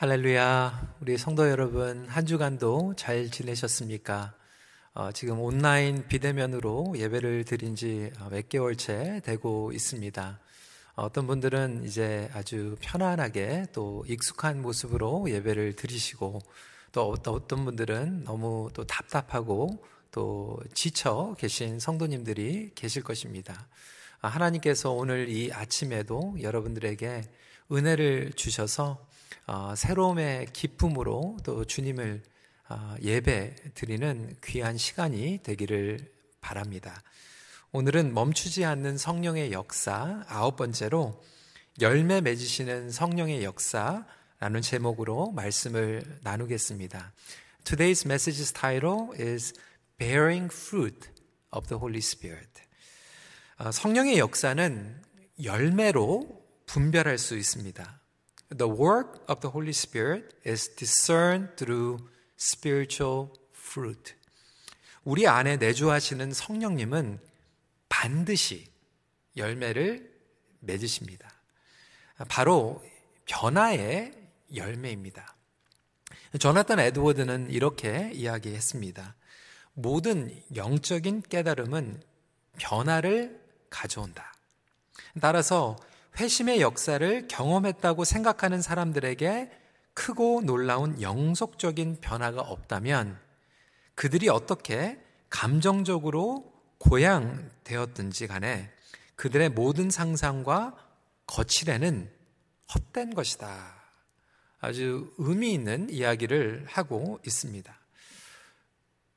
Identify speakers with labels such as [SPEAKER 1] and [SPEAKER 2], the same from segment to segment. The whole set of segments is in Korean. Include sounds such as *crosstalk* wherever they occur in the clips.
[SPEAKER 1] 할렐루야. 우리 성도 여러분, 한 주간도 잘 지내셨습니까? 어, 지금 온라인 비대면으로 예배를 드린 지 몇 개월째 되고 있습니다. 어떤 분들은 이제 아주 편안하게 또 익숙한 모습으로 예배를 드리시고 또 어떤 분들은 너무 또 답답하고 또 지쳐 계신 성도님들이 계실 것입니다. 아, 하나님께서 오늘 이 아침에도 여러분들에게 은혜를 주셔서 어, 새로움의 기쁨으로 또 주님을 어, 예배 드리는 귀한 시간이 되기를 바랍니다. 오늘은 멈추지 않는 성령의 역사 아홉 번째로 열매 맺으시는 성령의 역사라는 제목으로 말씀을 나누겠습니다. Today's message's title is Bearing Fruit of the Holy Spirit. 어, 성령의 역사는 열매로 분별할 수 있습니다. The work of the Holy Spirit is discerned through spiritual fruit. 우리 안에 내주하시는 성령님은 반드시 열매를 맺으십니다. 바로 변화의 열매입니다. 조나탄 에드워드는 이렇게 이야기했습니다. 모든 영적인 깨달음은 변화를 가져온다. 따라서 회심의 역사를 경험했다고 생각하는 사람들에게 크고 놀라운 영속적인 변화가 없다면 그들이 어떻게 감정적으로 고양되었든지 간에 그들의 모든 상상과 거칠에는 헛된 것이다. 아주 의미 있는 이야기를 하고 있습니다.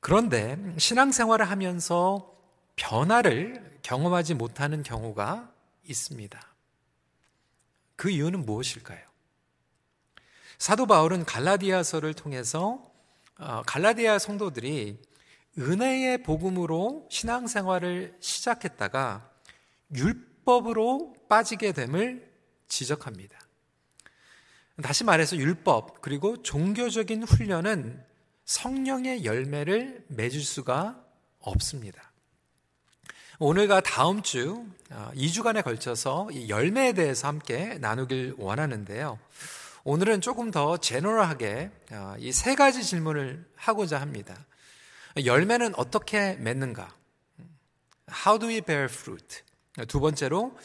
[SPEAKER 1] 그런데 신앙생활을 하면서 변화를 경험하지 못하는 경우가 있습니다. 그 이유는 무엇일까요? 사도 바울은 갈라디아서를 통해서 어, 갈라디아 성도들이 은혜의 복음으로 신앙생활을 시작했다가 율법으로 빠지게 됨을 지적합니다. 다시 말해서 율법 그리고 종교적인 훈련은 성령의 열매를 맺을 수가 없습니다. 오늘과 다음 주 2주간에 어, 걸쳐서 이 열매에 대해서 함께 나누길 원하는데요. 오늘은 조금 더 제너럴하게 어, 이세 가지 질문을 하고자 합니다. 열매는 어떻게 맺는가? How do we bear fruit? 두 번째로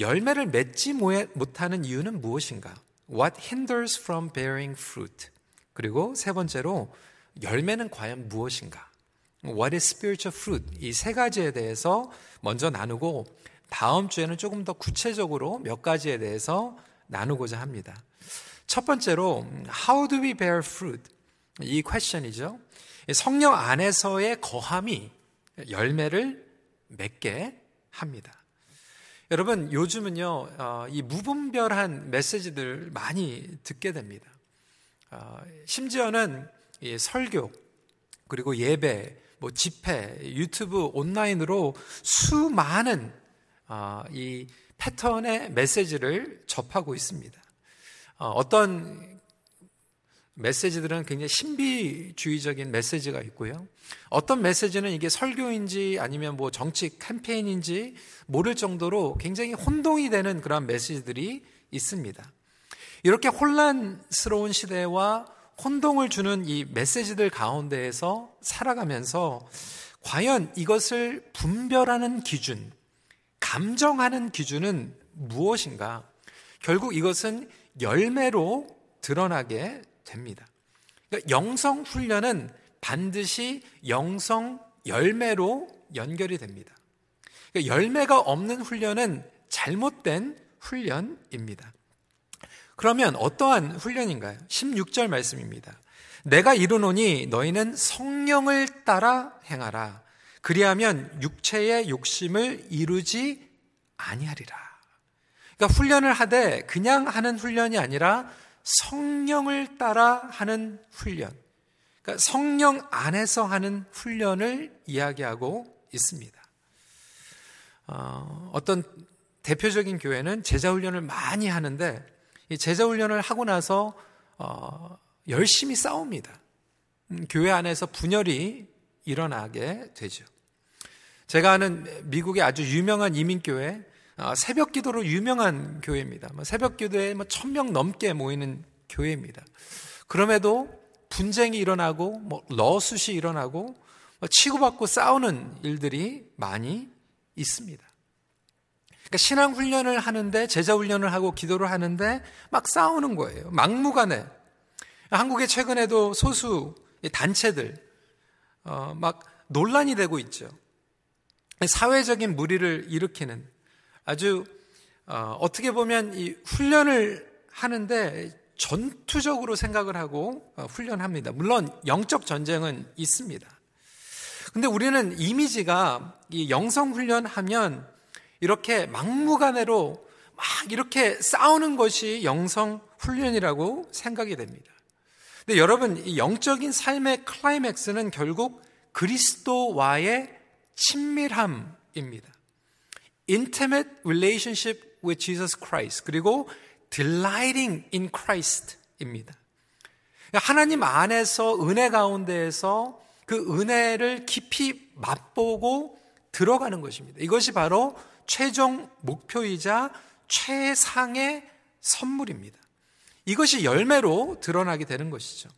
[SPEAKER 1] 열매를 맺지 못하는 이유는 무엇인가? What hinders from bearing fruit? 그리고 세 번째로 열매는 과연 무엇인가? What is spiritual fruit? 이 세 가지에 대해서 먼저 나누고 다음 주에는 조금 더 구체적으로 몇 가지에 대해서 나누고자 합니다. 첫 번째로 How do we bear fruit? 이 퀘션이죠. 성령 안에서의 거함이 열매를 맺게 합니다. 여러분 요즘은요 어, 이 무분별한 메시지들 많이 듣게 됩니다. 어, 심지어는 설교 그리고 예배 뭐 집회, 유튜브 온라인으로 수많은 어, 이 패턴의 메시지를 접하고 있습니다. 어, 어떤 메시지들은 굉장히 신비주의적인 메시지가 있고요. 어떤 메시지는 이게 설교인지 아니면 뭐 정치 캠페인인지 모를 정도로 굉장히 혼동이 되는 그런 메시지들이 있습니다. 이렇게 혼란스러운 시대와 혼동을 주는 이 메시지들 가운데에서 살아가면서 과연 이것을 분별하는 기준, 감정하는 기준은 무엇인가? 결국 이것은 열매로 드러나게 됩니다. 그러니까 영성 훈련은 반드시 영성 열매로 연결이 됩니다. 그러니까 열매가 없는 훈련은 잘못된 훈련입니다. 그러면 어떠한 훈련인가요? 16절 말씀입니다. 내가 이르노니 너희는 성령을 따라 행하라. 그리하면 육체의 욕심을 이루지 아니하리라. 그러니까 훈련을 하되 그냥 하는 훈련이 아니라 성령을 따라 하는 훈련. 그러니까 성령 안에서 하는 훈련을 이야기하고 있습니다. 어, 떤 대표적인 교회는 제자 훈련을 많이 하는데 이 제자 훈련을 하고 나서 어, 열심히 싸웁니다. 음, 교회 안에서 분열이 일어나게 되죠. 제가 아는 미국의 아주 유명한 이민교회, 어, 새벽 기도로 유명한 교회입니다. 뭐 새벽 기도에 뭐 천명 넘게 모이는 교회입니다. 그럼에도 분쟁이 일어나고 뭐 러숱이 일어나고 뭐 치고받고 싸우는 일들이 많이 있습니다. 그러니까 신앙 훈련을 하는데 제자 훈련을 하고 기도를 하는데 막 싸우는 거예요. 막무가내. 한국에 최근에도 소수 단체들 어, 막 논란이 되고 있죠. 사회적인 무리를 일으키는 아주 어, 어떻게 보면 이 훈련을 하는데 전투적으로 생각을 하고 어, 훈련합니다. 물론 영적 전쟁은 있습니다. 근데 우리는 이미지가 이 영성 훈련하면 이렇게 막무가내로 막 이렇게 싸우는 것이 영성 훈련이라고 생각이 됩니다. 근데 여러분, 이 영적인 삶의 클라이맥스는 결국 그리스도와의 친밀함입니다. Intimate relationship with Jesus Christ. 그리고 delighting in Christ입니다. 하나님 안에서 은혜 가운데에서 그 은혜를 깊이 맛보고 들어가는 것입니다. 이것이 바로 최종 목표이자 최상의 선물입니다. 이것이 열매로 드러나게 되는 것이죠.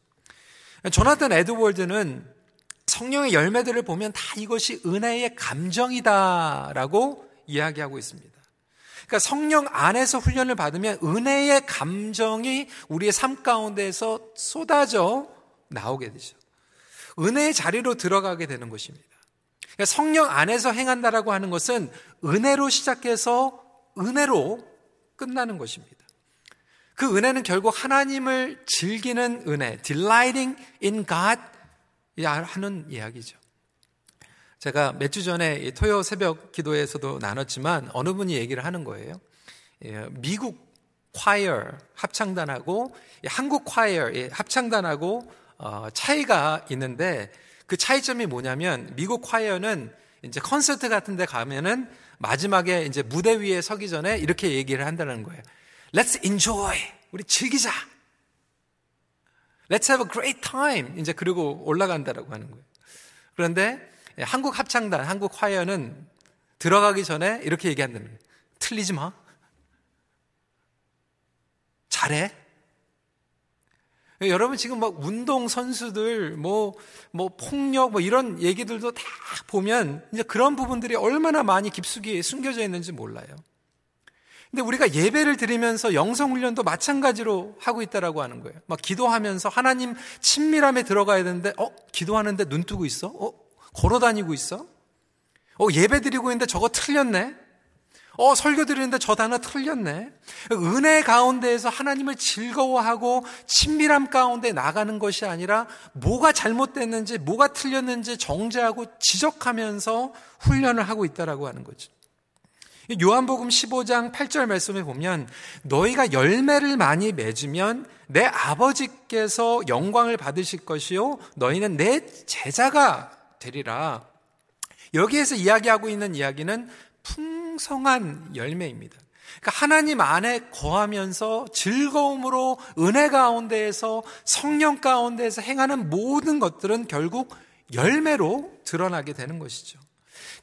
[SPEAKER 1] 조나탄 에드월드는 성령의 열매들을 보면 다 이것이 은혜의 감정이다라고 이야기하고 있습니다. 그러니까 성령 안에서 훈련을 받으면 은혜의 감정이 우리의 삶 가운데에서 쏟아져 나오게 되죠. 은혜의 자리로 들어가게 되는 것입니다. 그러니까 성령 안에서 행한다라고 하는 것은 은혜로 시작해서 은혜로 끝나는 것입니다. 그 은혜는 결국 하나님을 즐기는 은혜, delighting in God 하는 이야기죠. 제가 몇 주 전에 토요 새벽 기도에서도 나눴지만 어느 분이 얘기를 하는 거예요. 예, 미국 콰이어 합창단하고 한국 콰이어 합창단하고 어, 차이가 있는데 그 차이점이 뭐냐면 미국 콰이어는 이제 콘서트 같은 데 가면은 마지막에 이제 무대 위에 서기 전에 이렇게 얘기를 한다는 거예요. Let's enjoy. 우리 즐기자. Let's have a great time. 이제 그리고 올라간다라고 하는 거예요. 그런데 한국 합창단, 한국 화연은 들어가기 전에 이렇게 얘기한다는 거예요. 틀리지 마. 잘해. 여러분 지금 막 운동 선수들 뭐뭐 폭력 뭐 이런 얘기들도 다 보면 이제 그런 부분들이 얼마나 많이 깊숙이 숨겨져 있는지 몰라요. 근데 우리가 예배를 드리면서 영성 훈련도 마찬가지로 하고 있다라고 하는 거예요. 막 기도하면서 하나님 친밀함에 들어가야 되는데 어 기도하는데 눈 뜨고 있어? 어 걸어 다니고 있어? 어 예배 드리고 있는데 저거 틀렸네. 어, 설교 드리는데 저 단어 틀렸네. 은혜 가운데에서 하나님을 즐거워하고 친밀함 가운데 나가는 것이 아니라 뭐가 잘못됐는지, 뭐가 틀렸는지 정죄하고 지적하면서 훈련을 하고 있다라고 하는 거죠. 요한복음 15장 8절 말씀에 보면 너희가 열매를 많이 맺으면 내 아버지께서 영광을 받으실 것이요 너희는 내 제자가 되리라. 여기에서 이야기하고 있는 이야기는 풍성한 열매입니다. 그러니까 하나님 안에 거하면서 즐거움으로 은혜 가운데에서 성령 가운데에서 행하는 모든 것들은 결국 열매로 드러나게 되는 것이죠.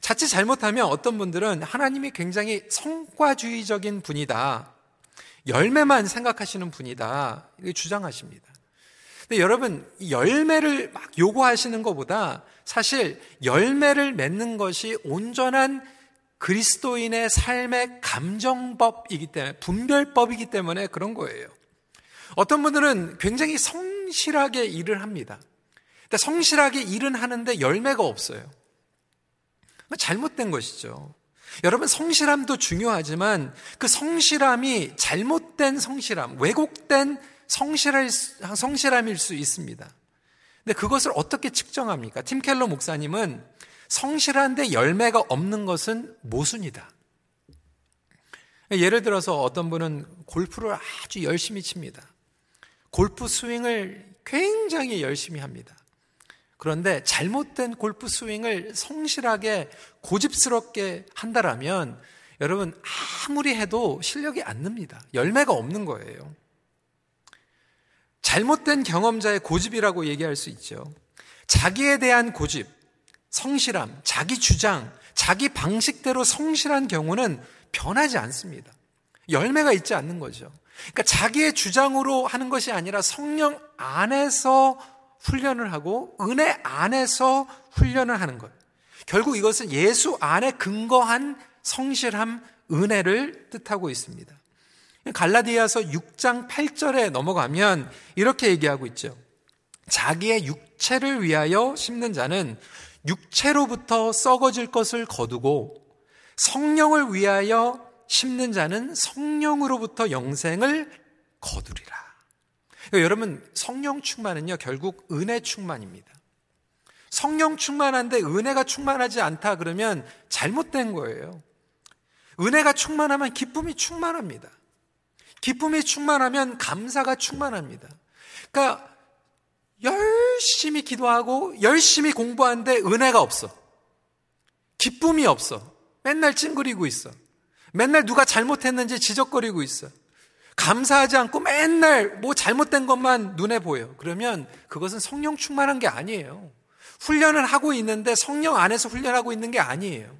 [SPEAKER 1] 자칫 잘못하면 어떤 분들은 하나님이 굉장히 성과주의적인 분이다. 열매만 생각하시는 분이다. 주장하십니다. 근데 여러분, 열매를 막 요구하시는 것보다 사실 열매를 맺는 것이 온전한 그리스도인의 삶의 감정법이기 때문에, 분별법이기 때문에 그런 거예요. 어떤 분들은 굉장히 성실하게 일을 합니다. 근데 성실하게 일은 하는데 열매가 없어요. 잘못된 것이죠. 여러분, 성실함도 중요하지만 그 성실함이 잘못된 성실함, 왜곡된 성실할, 성실함일 수 있습니다. 근데 그것을 어떻게 측정합니까? 팀 켈러 목사님은 성실한데 열매가 없는 것은 모순이다. 예를 들어서 어떤 분은 골프를 아주 열심히 칩니다. 골프 스윙을 굉장히 열심히 합니다. 그런데 잘못된 골프 스윙을 성실하게 고집스럽게 한다라면 여러분 아무리 해도 실력이 안 납니다. 열매가 없는 거예요. 잘못된 경험자의 고집이라고 얘기할 수 있죠. 자기에 대한 고집, 성실함, 자기 주장, 자기 방식대로 성실한 경우는 변하지 않습니다. 열매가 있지 않는 거죠. 그러니까 자기의 주장으로 하는 것이 아니라 성령 안에서 훈련을 하고 은혜 안에서 훈련을 하는 것. 결국 이것은 예수 안에 근거한 성실함, 은혜를 뜻하고 있습니다. 갈라디아서 6장 8절에 넘어가면 이렇게 얘기하고 있죠. 자기의 육체를 위하여 심는 자는 육체로부터 썩어질 것을 거두고 성령을 위하여 심는 자는 성령으로부터 영생을 거두리라. 여러분, 성령 충만은요, 결국 은혜 충만입니다. 성령 충만한데 은혜가 충만하지 않다 그러면 잘못된 거예요. 은혜가 충만하면 기쁨이 충만합니다. 기쁨이 충만하면 감사가 충만합니다. 그러니까 열심히 기도하고 열심히 공부하는데 은혜가 없어. 기쁨이 없어. 맨날 찡그리고 있어. 맨날 누가 잘못했는지 지적거리고 있어. 감사하지 않고 맨날 뭐 잘못된 것만 눈에 보여. 그러면 그것은 성령 충만한 게 아니에요. 훈련을 하고 있는데 성령 안에서 훈련하고 있는 게 아니에요.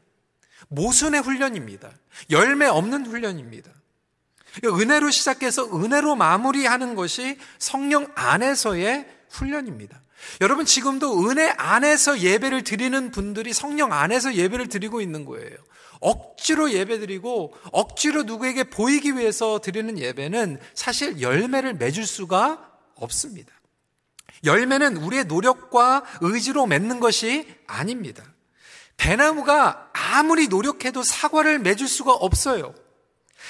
[SPEAKER 1] 모순의 훈련입니다. 열매 없는 훈련입니다. 은혜로 시작해서 은혜로 마무리하는 것이 성령 안에서의 훈련입니다. 여러분 지금도 은혜 안에서 예배를 드리는 분들이 성령 안에서 예배를 드리고 있는 거예요. 억지로 예배 드리고 억지로 누구에게 보이기 위해서 드리는 예배는 사실 열매를 맺을 수가 없습니다. 열매는 우리의 노력과 의지로 맺는 것이 아닙니다. 대나무가 아무리 노력해도 사과를 맺을 수가 없어요.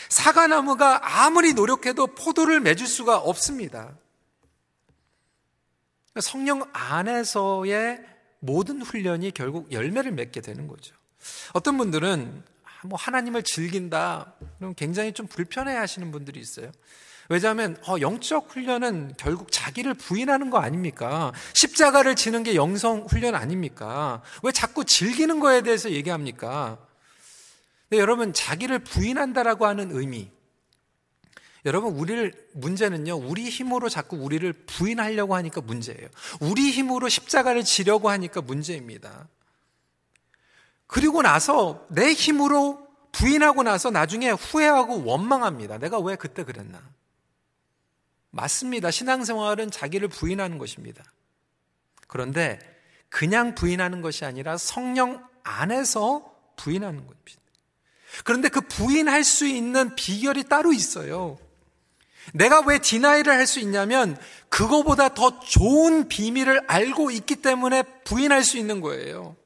[SPEAKER 1] 사과나무가 아무리 노력해도 포도를 맺을 수가 없습니다. 성령 안에서의 모든 훈련이 결국 열매를 맺게 되는 거죠. 어떤 분들은 뭐 하나님을 즐긴다, 그럼 굉장히 좀 불편해 하시는 분들이 있어요. 왜냐하면 어, 영적 훈련은 결국 자기를 부인하는 거 아닙니까? 십자가를 지는 게 영성 훈련 아닙니까? 왜 자꾸 즐기는 거에 대해서 얘기합니까? 근데 여러분 자기를 부인한다라고 하는 의미. 여러분 우리를 문제는요. 우리 힘으로 자꾸 우리를 부인하려고 하니까 문제예요. 우리 힘으로 십자가를 지려고 하니까 문제입니다. 그리고 나서 내 힘으로 부인하고 나서 나중에 후회하고 원망합니다. 내가 왜 그때 그랬나? 맞습니다. 신앙생활은 자기를 부인하는 것입니다. 그런데 그냥 부인하는 것이 아니라 성령 안에서 부인하는 겁니다. 그런데 그 부인할 수 있는 비결이 따로 있어요. 내가 왜 디나이를 할 수 있냐면 그거보다 더 좋은 비밀을 알고 있기 때문에 부인할 수 있는 거예요.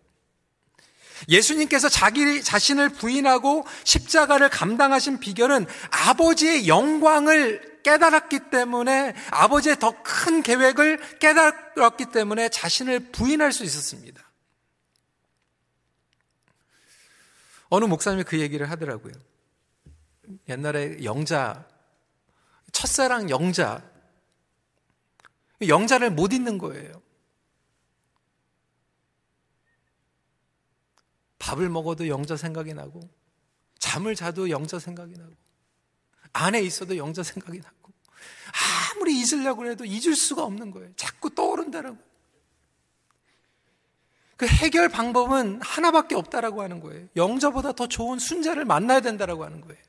[SPEAKER 1] 예수님께서 자기 자신을 부인하고 십자가를 감당하신 비결은 아버지의 영광을 깨달았기 때문에 아버지의 더 큰 계획을 깨달았기 때문에 자신을 부인할 수 있었습니다. 어느 목사님이 그 얘기를 하더라고요. 옛날에 영자, 첫사랑 영자, 영자를 못 잊는 거예요. 밥을 먹어도 영자 생각이 나고, 잠을 자도 영자 생각이 나고, 안에 있어도 영자 생각이 나고, 아무리 잊으려고 해도 잊을 수가 없는 거예요. 자꾸 떠오른다라고. 그 해결 방법은 하나밖에 없다라고 하는 거예요. 영자보다 더 좋은 순자를 만나야 된다라고 하는 거예요.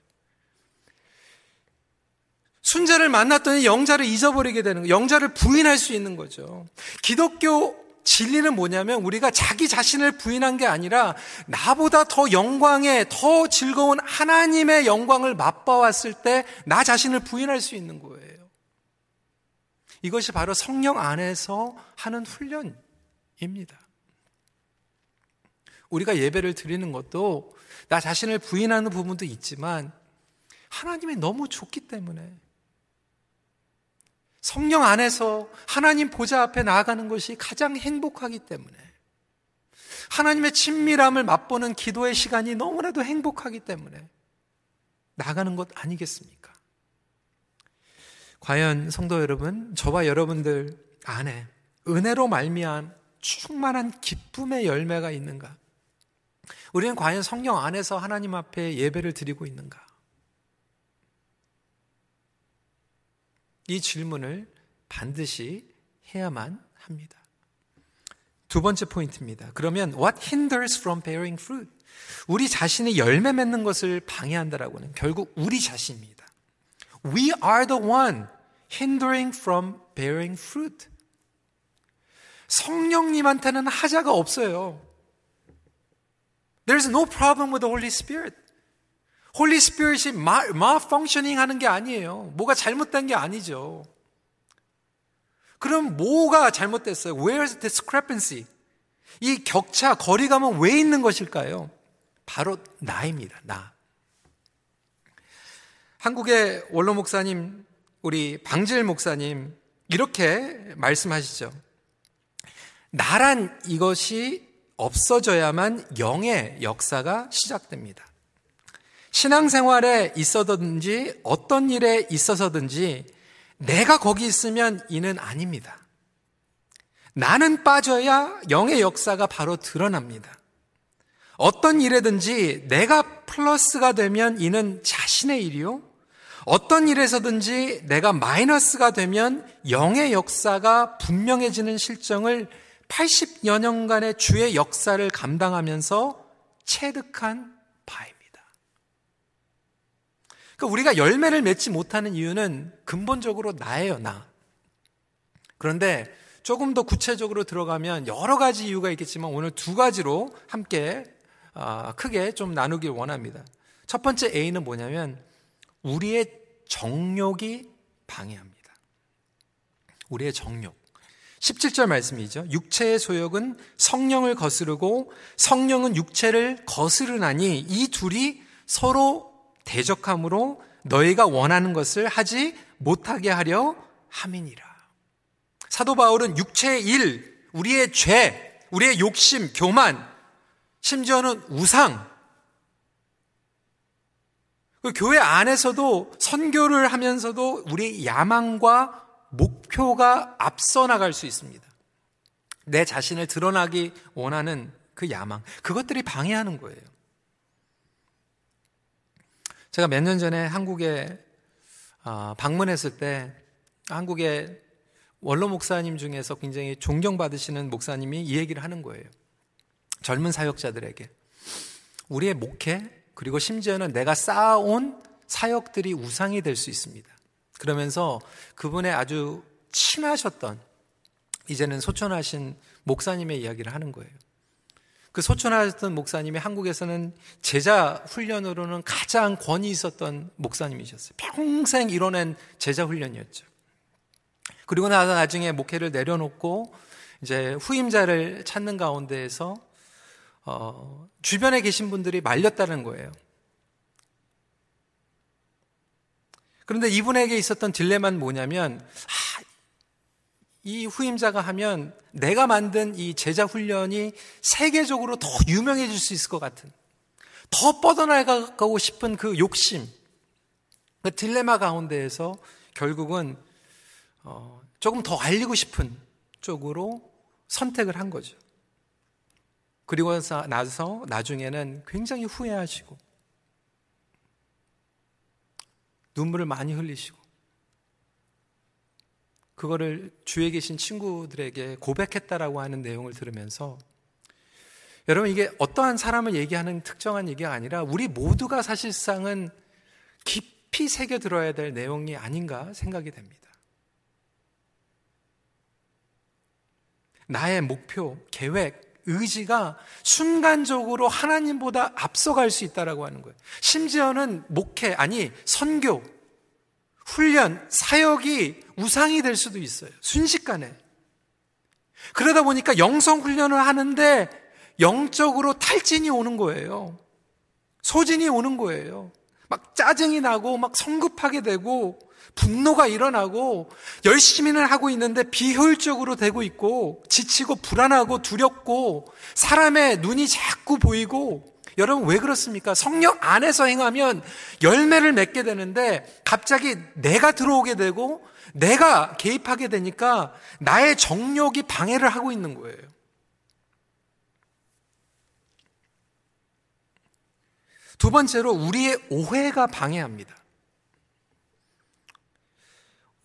[SPEAKER 1] 순자를 만났더니 영자를 잊어버리게 되는 거예요. 영자를 부인할 수 있는 거죠. 기독교 진리는 뭐냐면 우리가 자기 자신을 부인한 게 아니라 나보다 더 영광에 더 즐거운 하나님의 영광을 맛봐왔을 때 나 자신을 부인할 수 있는 거예요. 이것이 바로 성령 안에서 하는 훈련입니다. 우리가 예배를 드리는 것도 나 자신을 부인하는 부분도 있지만 하나님이 너무 좋기 때문에 성령 안에서 하나님 보좌 앞에 나아가는 것이 가장 행복하기 때문에 하나님의 친밀함을 맛보는 기도의 시간이 너무나도 행복하기 때문에 나가는 것 아니겠습니까? 과연 성도 여러분, 저와 여러분들 안에 은혜로 말미암 충만한 기쁨의 열매가 있는가? 우리는 과연 성령 안에서 하나님 앞에 예배를 드리고 있는가? 이 질문을 반드시 해야만 합니다. 두 번째 포인트입니다. 그러면 what hinders from bearing fruit? 우리 자신이 열매 맺는 것을 방해한다라고는 결국 우리 자신입니다. We are the one hindering from bearing fruit. 성령님한테는 하자가 없어요. There's no problem with the Holy Spirit. Holy Spirit이 malfunctioning 하는 게 아니에요. 뭐가 잘못된 게 아니죠. 그럼 뭐가 잘못됐어요? Where's the discrepancy? 이 격차, 거리감은 왜 있는 것일까요? 바로 나입니다. 나. 한국의 원로 목사님, 우리 방질 목사님, 이렇게 말씀하시죠. 나란 이것이 없어져야만 영의 역사가 시작됩니다. 신앙생활에 있어든지 어떤 일에 있어서든지 내가 거기 있으면 이는 아닙니다. 나는 빠져야 영의 역사가 바로 드러납니다. 어떤 일에든지 내가 플러스가 되면 이는 자신의 일이요. 어떤 일에서든지 내가 마이너스가 되면 영의 역사가 분명해지는 실정을 80여 년간의 주의 역사를 감당하면서 체득한 바입니다. 그러니까 우리가 열매를 맺지 못하는 이유는 근본적으로 나예요, 나. 그런데 조금 더 구체적으로 들어가면 여러 가지 이유가 있겠지만 오늘 두 가지로 함께 아, 크게 좀 나누길 원합니다. 첫 번째 A는 뭐냐면 우리의 정욕이 방해합니다. 우리의 정욕. 17절 말씀이죠. 육체의 소욕은 성령을 거스르고 성령은 육체를 거스르나니 이 둘이 서로 대적함으로 너희가 원하는 것을 하지 못하게 하려 함이니라. 사도 바울은 육체의 일, 우리의 죄, 우리의 욕심, 교만, 심지어는 우상, 그 교회 안에서도 선교를 하면서도 우리의 야망과 목표가 앞서 나갈 수 있습니다. 내 자신을 드러나기 원하는 그 야망, 그것들이 방해하는 거예요. 제가 몇 년 전에 한국에 아, 방문했을 때 한국의 원로 목사님 중에서 굉장히 존경받으시는 목사님이 이 얘기를 하는 거예요. 젊은 사역자들에게. 우리의 목회, 그리고 심지어는 내가 쌓아온 사역들이 우상이 될 수 있습니다. 그러면서 그분의 아주 친하셨던, 이제는 소천하신 목사님의 이야기를 하는 거예요. 그 소천하셨던 목사님이 한국에서는 제자 훈련으로는 가장 권위 있었던 목사님이셨어요. 평생 이뤄낸 제자 훈련이었죠. 그리고 나서 나중에 목회를 내려놓고 이제 후임자를 찾는 가운데에서 어, 주변에 계신 분들이 말렸다는 거예요. 그런데 이분에게 있었던 딜레마는 뭐냐면 아, 이 후임자가 하면 내가 만든 이 제자 훈련이 세계적으로 더 유명해질 수 있을 것 같은 더 뻗어나가고 싶은 그 욕심, 그 딜레마 가운데에서 결국은 어, 조금 더 알리고 싶은 쪽으로 선택을 한 거죠. 그리고 나서 나중에는 굉장히 후회하시고 눈물을 많이 흘리시고 그거를 주위에 계신 친구들에게 고백했다라고 하는 내용을 들으면서 여러분 이게 어떠한 사람을 얘기하는 특정한 얘기가 아니라 우리 모두가 사실상은 깊이 새겨 들어야 될 내용이 아닌가 생각이 됩니다. 나의 목표, 계획, 의지가 순간적으로 하나님보다 앞서갈 수 있다라고 하는 거예요. 심지어는 목회, 아니, 선교, 훈련, 사역이 우상이 될 수도 있어요. 순식간에. 그러다 보니까 영성 훈련을 하는데 영적으로 탈진이 오는 거예요. 소진이 오는 거예요. 막 짜증이 나고 막 성급하게 되고 분노가 일어나고 열심히는 하고 있는데 비효율적으로 되고 있고 지치고 불안하고 두렵고 사람의 눈이 자꾸 보이고 여러분 왜 그렇습니까? 성령 안에서 행하면 열매를 맺게 되는데 갑자기 내가 들어오게 되고 내가 개입하게 되니까 나의 정욕이 방해를 하고 있는 거예요. 두 번째로 우리의 오해가 방해합니다.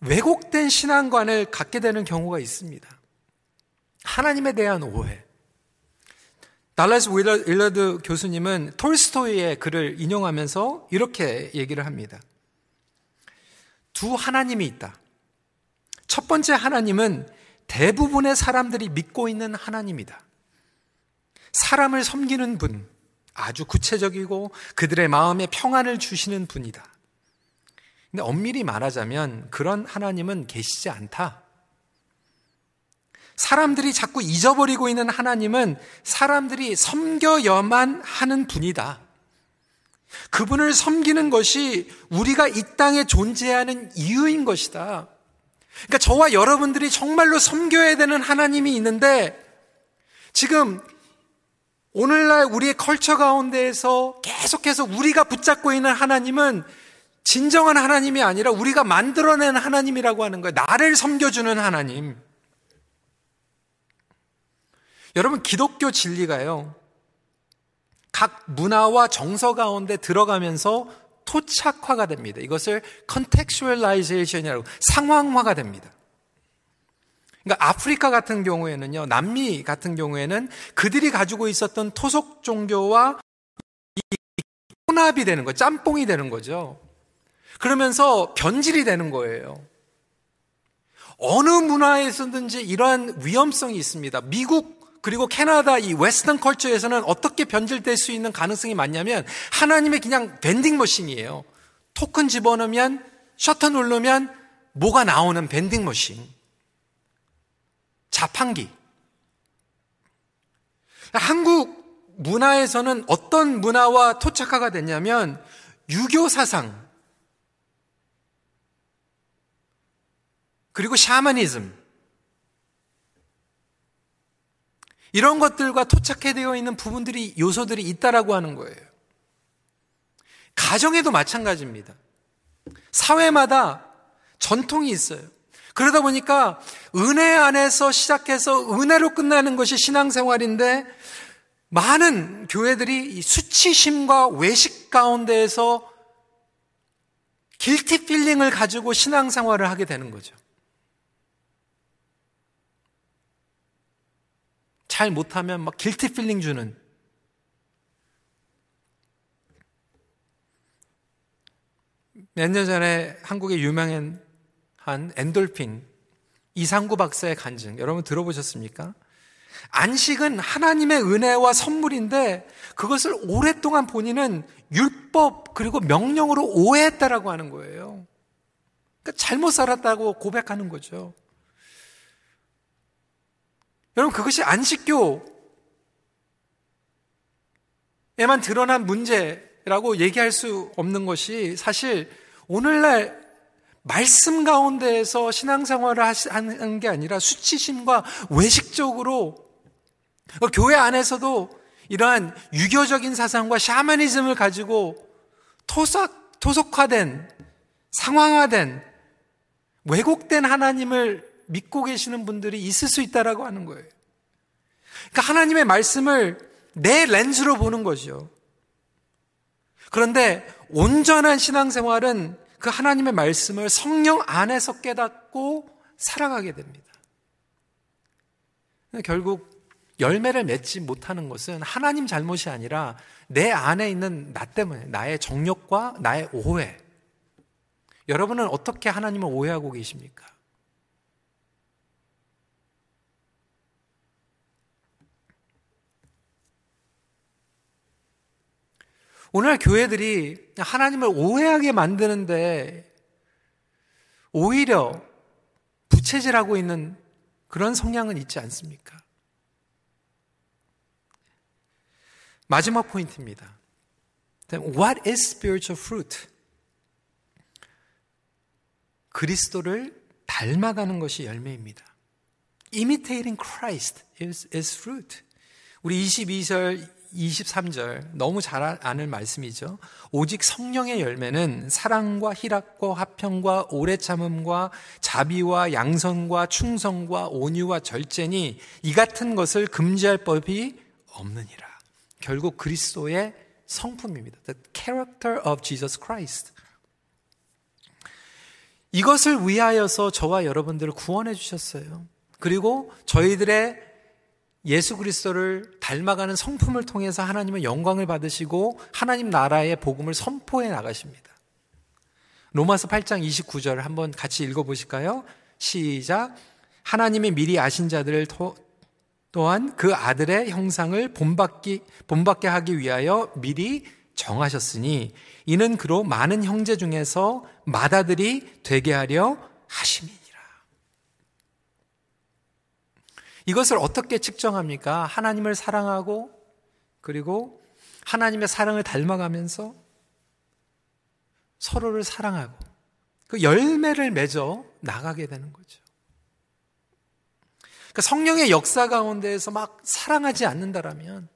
[SPEAKER 1] 왜곡된 신앙관을 갖게 되는 경우가 있습니다. 하나님에 대한 오해. 달라스 윌러드 교수님은 톨스토이의 글을 인용하면서 이렇게 얘기를 합니다. 두 하나님이 있다. 첫 번째 하나님은 대부분의 사람들이 믿고 있는 하나님이다. 사람을 섬기는 분, 아주 구체적이고 그들의 마음에 평안을 주시는 분이다. 근데 엄밀히 말하자면 그런 하나님은 계시지 않다. 사람들이 자꾸 잊어버리고 있는 하나님은 사람들이 섬겨야만 하는 분이다. 그분을 섬기는 것이 우리가 이 땅에 존재하는 이유인 것이다. 그러니까 저와 여러분들이 정말로 섬겨야 되는 하나님이 있는데 지금 오늘날 우리의 컬처 가운데에서 계속해서 우리가 붙잡고 있는 하나님은 진정한 하나님이 아니라 우리가 만들어낸 하나님이라고 하는 거예요. 나를 섬겨주는 하나님. 여러분, 기독교 진리가요. 각 문화와 정서 가운데 들어가면서 토착화가 됩니다. 이것을 contextualization이라고 상황화가 됩니다. 그러니까 아프리카 같은 경우에는요, 남미 같은 경우에는 그들이 가지고 있었던 토속 종교와 혼합이 되는 거, 짬뽕이 되는 거죠. 그러면서 변질이 되는 거예요. 어느 문화에서든지 이러한 위험성이 있습니다. 미국 그리고 캐나다 이 웨스턴 컬처에서는 어떻게 변질될 수 있는 가능성이 많냐면 하나님의 그냥 밴딩 머신이에요. 토큰 집어넣으면 셔터 누르면 뭐가 나오는 밴딩 머신. 자판기. 한국 문화에서는 어떤 문화와 토착화가 됐냐면 유교 사상 그리고 샤머니즘 이런 것들과 토착해되어 있는 부분들이 요소들이 있다라고 하는 거예요. 가정에도 마찬가지입니다. 사회마다 전통이 있어요. 그러다 보니까 은혜 안에서 시작해서 은혜로 끝나는 것이 신앙생활인데 많은 교회들이 수치심과 외식 가운데에서 guilty feeling을 가지고 신앙생활을 하게 되는 거죠. 잘 못하면 막 guilty feeling 주는 몇 년 전에 한국에 유명한 한 엔돌핀 이상구 박사의 간증 여러분 들어보셨습니까? 안식은 하나님의 은혜와 선물인데 그것을 오랫동안 본인은 율법 그리고 명령으로 오해했다라고 하는 거예요. 그러니까 잘못 살았다고 고백하는 거죠. 여러분 그것이 안식교에만 드러난 문제라고 얘기할 수 없는 것이 사실 오늘날 말씀 가운데에서 신앙생활을 하는 게 아니라 수치심과 외식적으로 교회 안에서도 이러한 유교적인 사상과 샤머니즘을 가지고 토속, 토속화된, 상황화된, 왜곡된 하나님을 믿고 계시는 분들이 있을 수 있다라고 하는 거예요. 그러니까 하나님의 말씀을 내 렌즈로 보는 거죠. 그런데 온전한 신앙생활은 그 하나님의 말씀을 성령 안에서 깨닫고 살아가게 됩니다. 결국 열매를 맺지 못하는 것은 하나님 잘못이 아니라 내 안에 있는 나 때문에 나의 정욕과 나의 오해. 여러분은 어떻게 하나님을 오해하고 계십니까? 오늘 교회들이 하나님을 오해하게 만드는데 오히려 부채질하고 있는 그런 성향은 있지 않습니까? 마지막 포인트입니다. What is spiritual fruit? 그리스도를 닮아가는 것이 열매입니다. Imitating Christ is, is fruit. 우리 22절 23절 너무 잘 아는 말씀이죠. 오직 성령의 열매는 사랑과 희락과 화평과 오래 참음과 자비와 양선과 충성과 온유와 절제니 이 같은 것을 금지할 법이 없느니라. 결국 그리스도의 성품입니다. The character of Jesus Christ. 이것을 위하여서 저와 여러분들을 구원해 주셨어요. 그리고 저희들의 예수 그리스도를 닮아가는 성품을 통해서 하나님은 영광을 받으시고 하나님 나라의 복음을 선포해 나가십니다. 로마서 8장 29절 한번 같이 읽어 보실까요? 시작. 하나님이 미리 아신 자들을 또한 그 아들의 형상을 본받기, 본받게 하기 위하여 미리 정하셨으니 이는 그로 많은 형제 중에서 맏아들이 되게 하려 하심이니라. 이것을 어떻게 측정합니까? 하나님을 사랑하고 그리고 하나님의 사랑을 닮아가면서 서로를 사랑하고 그 열매를 맺어 나가게 되는 거죠. 그러니까 성령의 역사 가운데에서 막 사랑하지 않는다라면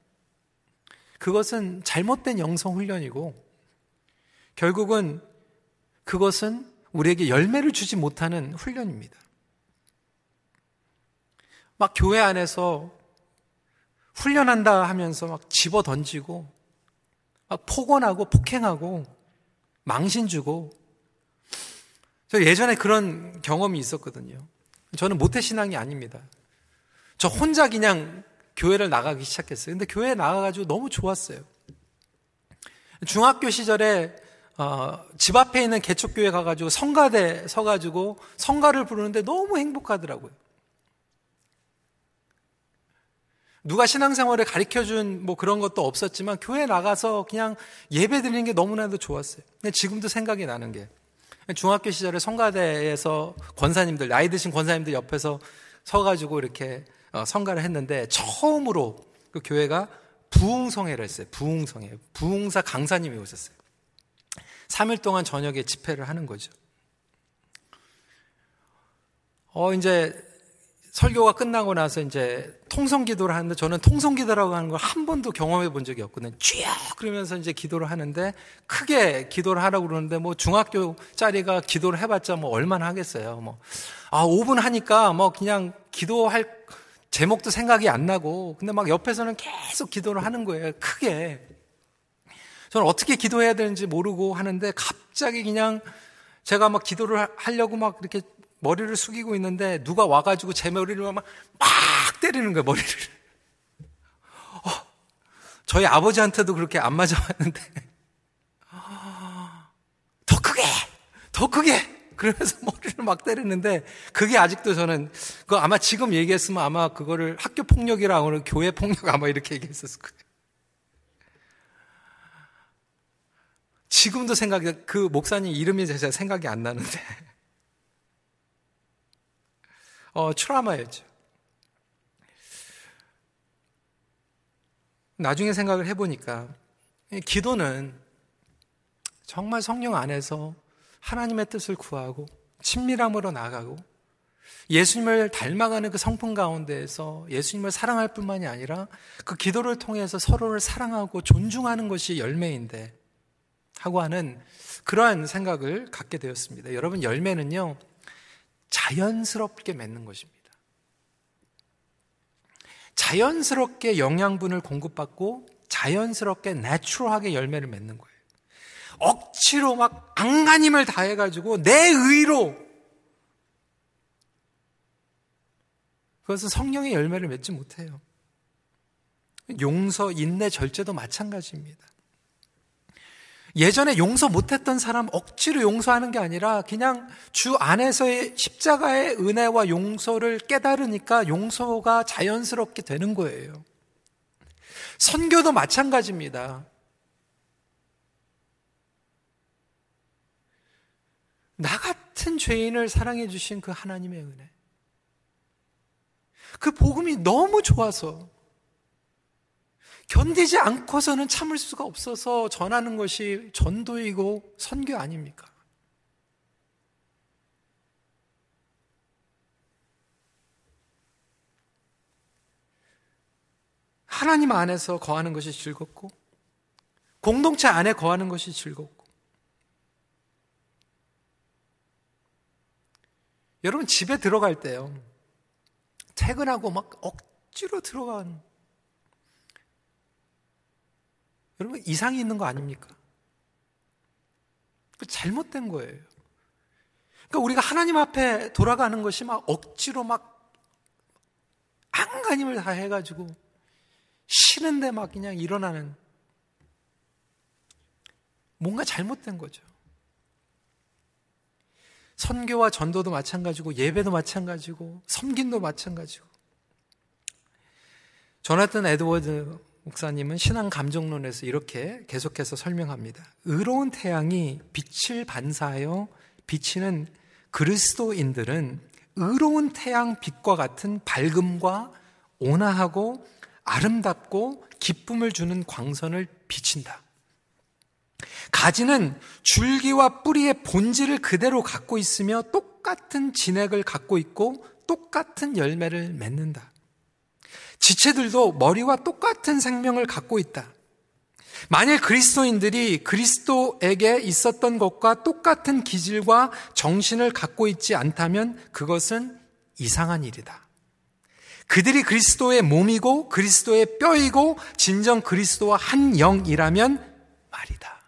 [SPEAKER 1] 그것은 잘못된 영성 훈련이고 결국은 그것은 우리에게 열매를 주지 못하는 훈련입니다. 막 교회 안에서 훈련한다 하면서 막 집어 던지고 막 폭언하고 폭행하고 망신 주고 저 예전에 그런 경험이 있었거든요. 저는 모태신앙이 아닙니다. 저 혼자 그냥 교회를 나가기 시작했어요. 근데 교회에 나가가지고 너무 좋았어요. 중학교 시절에 어, 집 앞에 있는 개척교회 가가지고 성가대 서가지고 성가를 부르는데 너무 행복하더라고요. 누가 신앙생활을 가르쳐 준 뭐 그런 것도 없었지만 교회 나가서 그냥 예배 드리는 게 너무나도 좋았어요. 근데 지금도 생각이 나는 게 중학교 시절에 성가대에서 권사님들, 나이 드신 권사님들 옆에서 서가지고 이렇게 어, 성가를 했는데 처음으로 그 교회가 부흥성회를 했어요. 부흥성회. 부흥사 강사님이 오셨어요. 3일 동안 저녁에 집회를 하는 거죠. 어, 이제 설교가 끝나고 나서 이제 통성 기도를 하는데 저는 통성 기도라고 하는 걸 한 번도 경험해 본 적이 없거든요. 쭉 그러면서 이제 기도를 하는데 크게 기도를 하라고 그러는데 뭐 중학교 짜리가 기도를 해봤자 뭐 얼마나 하겠어요. 뭐, 아, 5분 하니까 뭐 그냥 기도할 제목도 생각이 안 나고 근데 막 옆에서는 계속 기도를 하는 거예요. 크게. 저는 어떻게 기도해야 되는지 모르고 하는데 갑자기 그냥 제가 막 기도를 하려고 막 이렇게 머리를 숙이고 있는데 누가 와가지고 제 머리를 막, 막 때리는 거예요, 머리를. *laughs* 어, 저희 아버지한테도 그렇게 안 맞아봤는데. *laughs* 더 크게! 더 크게! 그러면서 *laughs* 머리를 막 때리는데 그게 아직도 저는 그 아마 지금 얘기했으면 아마 그거를 학교 폭력이라고 교회 폭력 아마 이렇게 얘기했었을 거예요. 지금도 생각이 그 목사님 이름이 제가 생각이 안 나는데 어 트라우마였죠. 나중에 생각을 해보니까 기도는 정말 성령 안에서 하나님의 뜻을 구하고 친밀함으로 나가고 예수님을 닮아가는 그 성품 가운데에서 예수님을 사랑할 뿐만이 아니라 그 기도를 통해서 서로를 사랑하고 존중하는 것이 열매인데 하고 하는 그러한 생각을 갖게 되었습니다. 여러분, 열매는요, 자연스럽게 맺는 것입니다. 자연스럽게 영양분을 공급받고 자연스럽게 내추럴하게 열매를 맺는 거예요. 억지로 막 안간힘을 다해가지고 내 의로 그것은 성령의 열매를 맺지 못해요. 용서, 인내, 절제도 마찬가지입니다. 예전에 용서 못했던 사람 억지로 용서하는 게 아니라 그냥 주 안에서의 십자가의 은혜와 용서를 깨달으니까 용서가 자연스럽게 되는 거예요. 선교도 마찬가지입니다. 나 같은 죄인을 사랑해 주신 그 하나님의 은혜. 그 복음이 너무 좋아서 견디지 않고서는 참을 수가 없어서 전하는 것이 전도이고 선교 아닙니까? 하나님 안에서 거하는 것이 즐겁고 공동체 안에 거하는 것이 즐겁고 여러분 집에 들어갈 때요. 퇴근하고 막 억지로 들어간 여러분 이상이 있는 거 아닙니까? 그 잘못된 거예요. 그러니까 우리가 하나님 앞에 돌아가는 것이 막 억지로 막 안간힘을 다 해가지고 쉬는데 막 그냥 일어나는 뭔가 잘못된 거죠. 선교와 전도도 마찬가지고 예배도 마찬가지고 섬김도 마찬가지고 조나탄 에드워드 목사님은 신앙 감정론에서 이렇게 계속해서 설명합니다. 의로운 태양이 빛을 반사하여 비치는 그리스도인들은 의로운 태양 빛과 같은 밝음과 온화하고 아름답고 기쁨을 주는 광선을 비친다. 가지는 줄기와 뿌리의 본질을 그대로 갖고 있으며 똑같은 진액을 갖고 있고 똑같은 열매를 맺는다. 지체들도 머리와 똑같은 생명을 갖고 있다. 만일 그리스도인들이 그리스도에게 있었던 것과 똑같은 기질과 정신을 갖고 있지 않다면 그것은 이상한 일이다. 그들이 그리스도의 몸이고 그리스도의 뼈이고 진정 그리스도와 한 영이라면 말이다.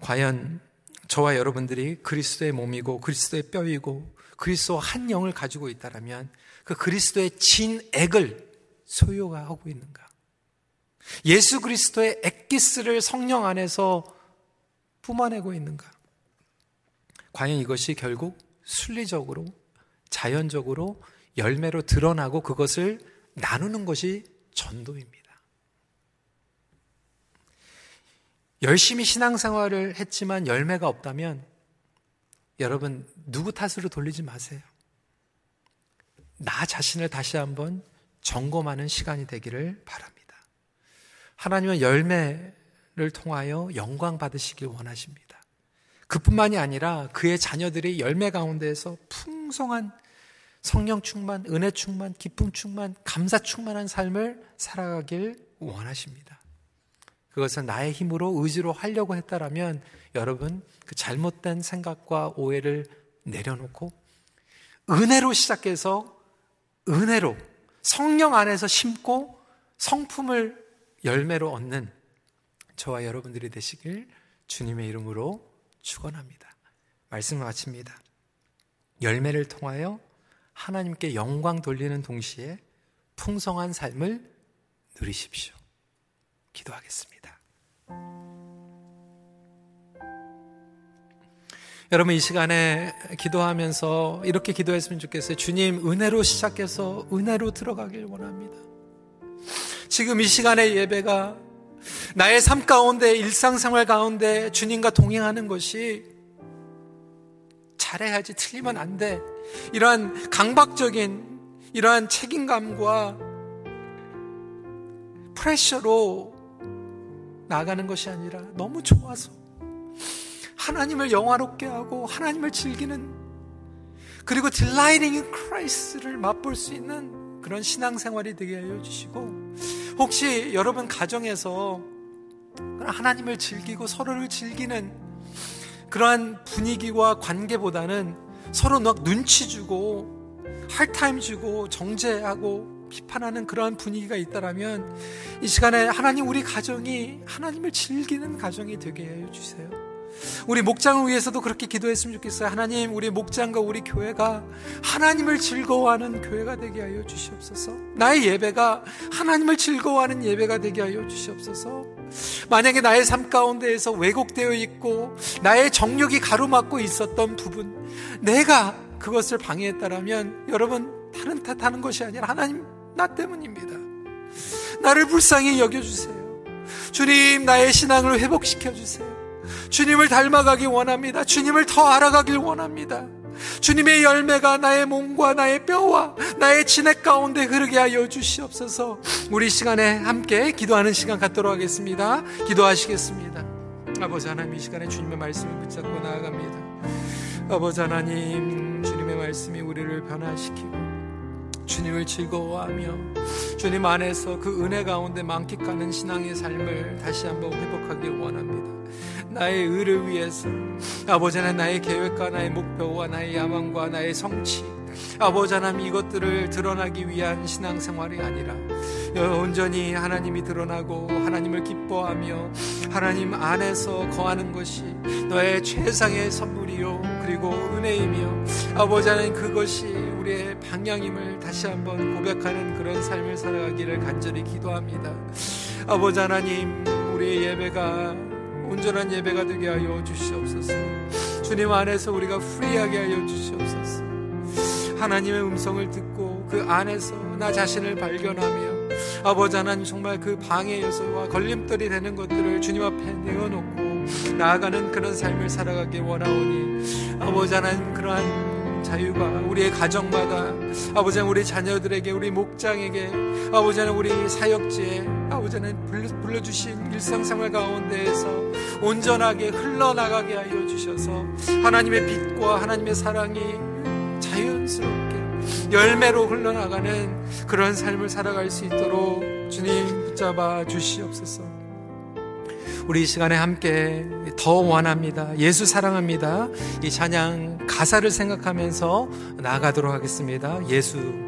[SPEAKER 1] 과연 저와 여러분들이 그리스도의 몸이고 그리스도의 뼈이고 그리스도와 한 영을 가지고 있다면 그 그리스도의 진액을 소유하고 있는가? 예수 그리스도의 액기스를 성령 안에서 뿜어내고 있는가? 과연 이것이 결국 순리적으로 자연적으로 열매로 드러나고 그것을 나누는 것이 전도입니다. 열심히 신앙생활을 했지만 열매가 없다면 여러분 누구 탓으로 돌리지 마세요. 나 자신을 다시 한번 점검하는 시간이 되기를 바랍니다. 하나님은 열매를 통하여 영광 받으시길 원하십니다. 그뿐만이 아니라 그의 자녀들이 열매 가운데에서 풍성한 성령 충만, 은혜 충만, 기쁨 충만, 감사 충만한 삶을 살아가길 원하십니다. 그것은 나의 힘으로 의지로 하려고 했다라면 여러분 그 잘못된 생각과 오해를 내려놓고 은혜로 시작해서 은혜로 성령 안에서 심고 성품을 열매로 얻는 저와 여러분들이 되시길 주님의 이름으로 축원합니다. 말씀을 마칩니다. 열매를 통하여 하나님께 영광 돌리는 동시에 풍성한 삶을 누리십시오. 기도하겠습니다. 여러분 이 시간에 기도하면서 이렇게 기도했으면 좋겠어요. 주님 은혜로 시작해서 은혜로 들어가길 원합니다. 지금 이 시간의 예배가 나의 삶 가운데 일상생활 가운데 주님과 동행하는 것이 잘해야지 틀리면 안 돼. 이러한 강박적인 이러한 책임감과 프레셔로 나가는 것이 아니라 너무 좋아서 하나님을 영화롭게 하고 하나님을 즐기는 그리고 delighting in Christ를 맛볼 수 있는 그런 신앙생활이 되게 하여 주시고 혹시 여러분 가정에서 하나님을 즐기고 서로를 즐기는 그러한 분위기와 관계보다는 서로 막 눈치 주고 할타임 주고 정죄하고 비판하는 그러한 분위기가 있다라면 이 시간에 하나님 우리 가정이 하나님을 즐기는 가정이 되게 해 주세요. 우리 목장을 위해서도 그렇게 기도했으면 좋겠어요. 하나님, 우리 목장과 우리 교회가 하나님을 즐거워하는 교회가 되게 하여 주시옵소서. 나의 예배가 하나님을 즐거워하는 예배가 되게 하여 주시옵소서. 만약에 나의 삶 가운데에서 왜곡되어 있고 나의 정력이 가로막고 있었던 부분, 내가 그것을 방해했다라면 여러분 다른 탓하는 것이 아니라 하나님 나 때문입니다. 나를 불쌍히 여겨주세요. 주님 나의 신앙을 회복시켜 주세요. 주님을 닮아가기 원합니다. 주님을 더 알아가길 원합니다. 주님의 열매가 나의 몸과 나의 뼈와 나의 진액 가운데 흐르게 하여 주시옵소서. 우리 시간에 함께 기도하는 시간 갖도록 하겠습니다. 기도하시겠습니다. 아버지 하나님 이 시간에 주님의 말씀을 붙잡고 나아갑니다. 아버지 하나님 주님의 말씀이 우리를 변화시키고 주님을 즐거워하며 주님 안에서 그 은혜 가운데 만끽하는 신앙의 삶을 다시 한번 회복하길 원합니다. 나의 의를 위해서 아버지 하나님 나의 계획과 나의 목표와 나의 야망과 나의 성취 아버지 하나님 이것들을 드러나기 위한 신앙생활이 아니라 온전히 하나님이 드러나고 하나님을 기뻐하며 하나님 안에서 거하는 것이 너의 최상의 선물이요 그리고 은혜이며 아버지 하나님 그것이 우리의 방향임을 다시 한번 고백하는 그런 삶을 살아가기를 간절히 기도합니다 아버지 하나님 우리의 예배가 온전한 예배가 되게 하여 주시옵소서. 주님 안에서 우리가 free하게 하여 주시옵소서. 하나님의 음성을 듣고 그 안에서 나 자신을 발견하며 아버지 하나님 정말 그 방해 요소와 걸림돌이 되는 것들을 주님 앞에 내어놓고 나아가는 그런 삶을 살아가기 원하오니 아버지 하나님 그러한 자유가 우리의 가정마다 아버지 우리 자녀들에게 우리 목장에게 아버지 는 우리 사역지에 아버지 는 불러주신 일상생활 가운데에서 온전하게 흘러나가게 하여 주셔서 하나님의 빛과 하나님의 사랑이 자연스럽게 열매로 흘러나가는 그런 삶을 살아갈 수 있도록 주님 붙잡아 주시옵소서. 우리 이 시간에 함께 더 원합니다. 예수 사랑합니다. 이 찬양 가사를 생각하면서 나아가도록 하겠습니다. 예수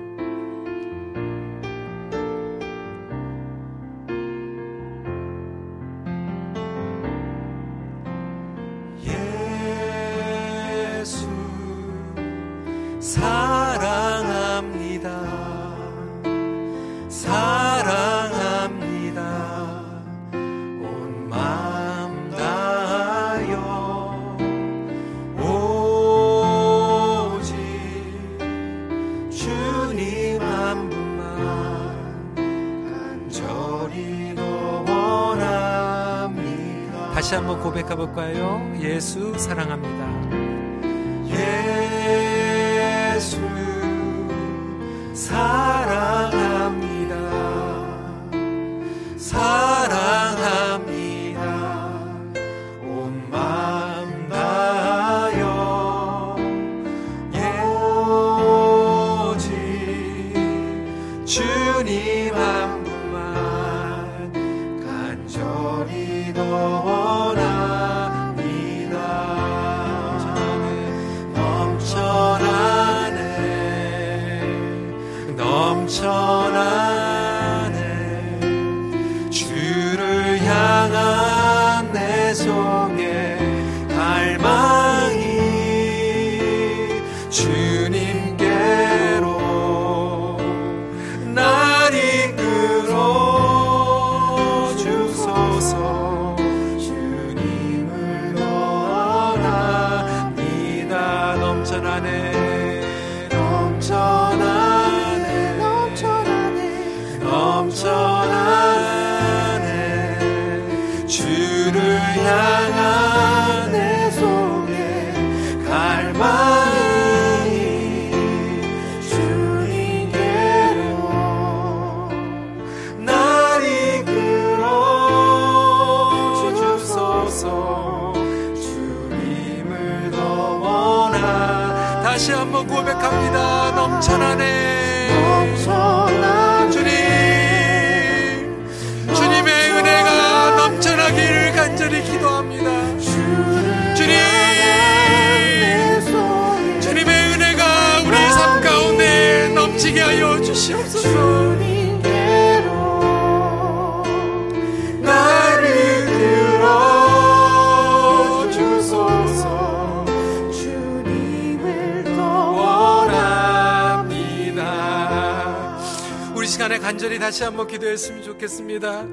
[SPEAKER 2] 간절히
[SPEAKER 1] 다시 한번 기도했으면 좋겠습니다.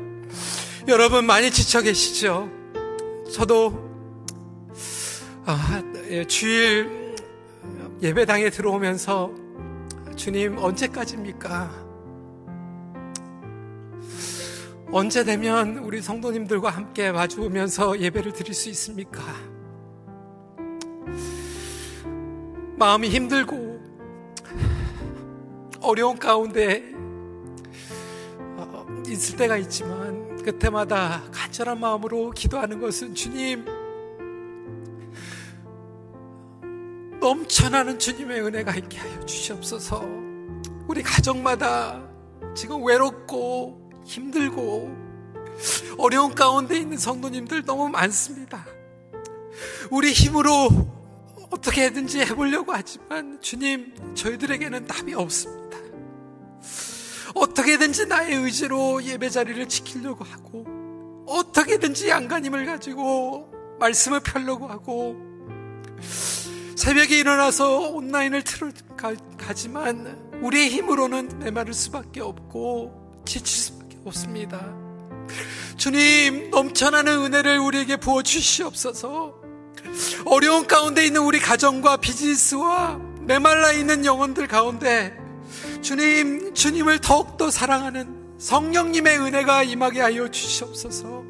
[SPEAKER 1] 여러분 많이 지쳐 계시죠? 저도 아, 예, 주일 예배당에 들어오면서 주님 언제까지입니까? 언제 되면 우리 성도님들과 함께 마주오면서 예배를 드릴 수 있습니까? 마음이 힘들고 어려운 가운데 있을 때가 있지만 그때마다 간절한 마음으로 기도하는 것은 주님 넘쳐나는 주님의 은혜가 있게 하여 주시옵소서. 우리 가정마다 지금 외롭고 힘들고 어려운 가운데 있는 성도님들 너무 많습니다. 우리 힘으로 어떻게든지 해보려고 하지만 주님 저희들에게는 답이 없습니다. 어떻게든지 나의 의지로 예배 자리를 지키려고 하고 어떻게든지 양가님을 가지고 말씀을 펴려고 하고 새벽에 일어나서 온라인을 틀어 가지만 우리의 힘으로는 메마를 수밖에 없고 지칠 수밖에 없습니다. 주님, 넘쳐나는 은혜를 우리에게 부어 주시옵소서. 어려운 가운데 있는 우리 가정과 비즈니스와 메말라 있는 영혼들 가운데 주님, 주님을 더욱더 사랑하는 성령님의 은혜가 임하게 하여 주시옵소서.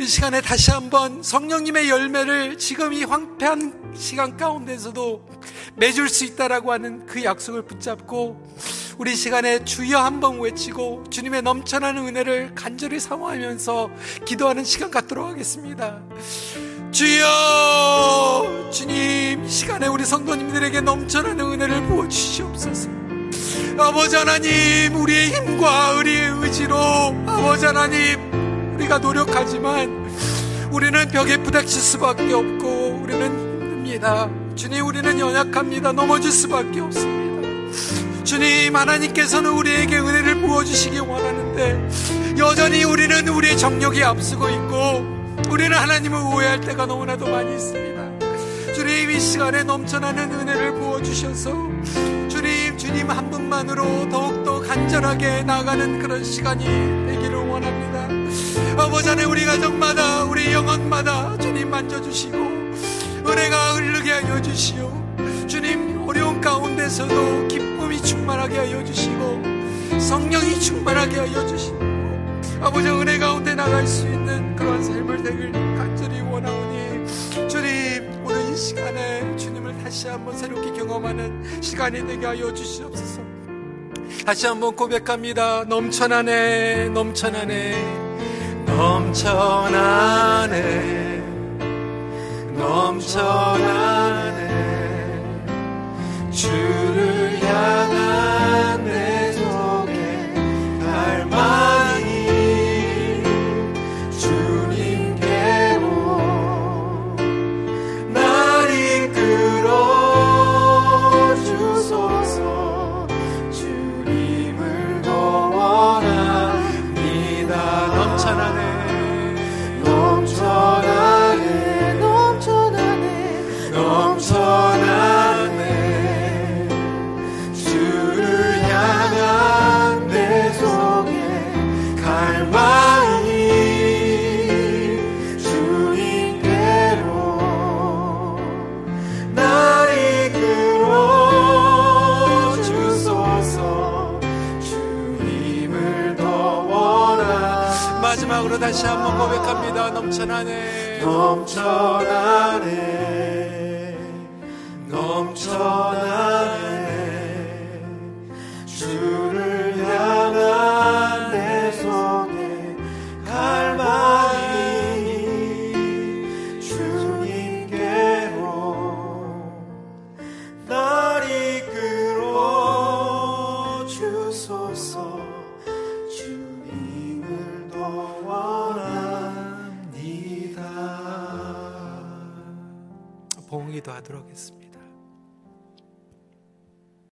[SPEAKER 1] 이 시간에 다시 한번 성령님의 열매를 지금 이 황폐한 시간 가운데서도 맺을 수 있다라고 하는 그 약속을 붙잡고 우리 시간에 주여 한번 외치고 주님의 넘쳐나는 은혜를 간절히 사모하면서 기도하는 시간 갖도록 하겠습니다. 주여 주님 이 시간에 우리 성도님들에게 넘쳐나는 은혜를 부어 주시옵소서. 아버지 하나님 우리의 힘과 우리의 의지로 아버지 하나님 우리가 노력하지만 우리는 벽에 부닥칠 수밖에 없고 우리는 힘듭니다. 주님 우리는 연약합니다. 넘어질 수밖에 없습니다. 주님 하나님께서는 우리에게 은혜를 부어주시기 원하는데 여전히 우리는 우리의 정력이 앞서고 있고 우리는 하나님을 오해할 때가 너무나도 많이 있습니다. 주님 이 시간에 넘쳐나는 은혜를 부어주셔서 주님 주님 한 분만으로 더욱더 간절하게 나가는 그런 시간이 되기를 원합니다. 아버지 안에 우리 가정마다 우리 영혼마다 주님 만져주시고 은혜가 흐르게 하여 주시오. 주님 어려운 가운데서도 기쁨이 충만하게 하여 주시고 성령이 충만하게 하여 주시고 아버지 은혜 가운데 나갈 수 있는 그런 삶을 되길 간절히 원하오니 주님 오늘 이 시간에 주님을 다시 한번 새롭게 경험하는 시간이 되게 하여 주시옵소서. 다시 한번 고백합니다. 넘쳐나네 넘쳐나네 넘쳐나네. 넘쳐나네. 주를 향한 내 속에 갈망